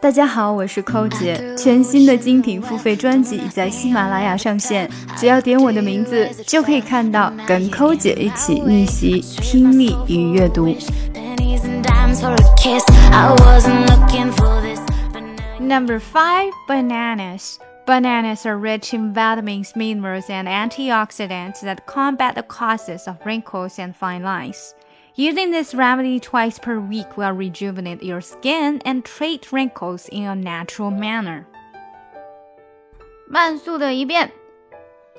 大家好，我是寇姐。全新的精品付费专辑已在喜马拉雅上线，只要点我的名字，就可以看到跟寇姐一起逆袭听力与阅读。Number five, bananas. Bananas are rich in vitamins, minerals, and antioxidants that combat the causes of wrinkles and fine lines. Using this remedy twice per week will rejuvenate your skin and treat wrinkles in a natural manner. 慢速的一遍.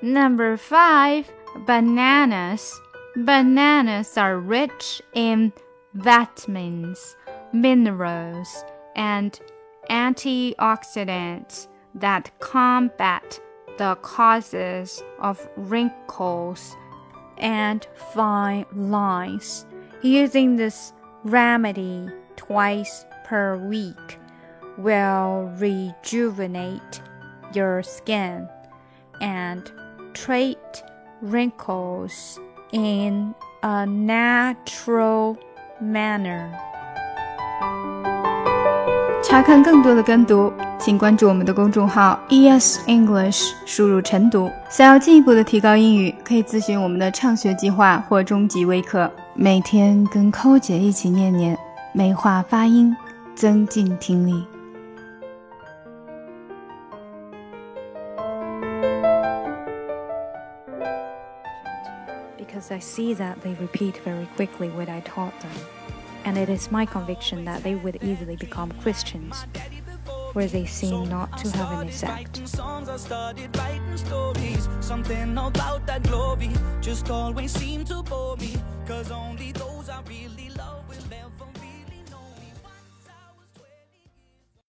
Number five, bananas. Bananas are rich in vitamins, minerals, and antioxidants that combat the causes of wrinkles and fine lines. Using this remedy twice per week will rejuvenate your skin and treat wrinkles in a natural manner. 查看更多的跟读，请关注我们的公众号 ES English，输入晨读。想要进一步的提高英语，可以咨询我们的畅学计划或中级微课。每天跟扣姐一起念念，美化发音，增进听力。Because I see that they repeat very quickly what I taught them, and it is my conviction that they would easily become Christians where they seem not to have an effect. Something about that glory just always seemed to bore me, cause only those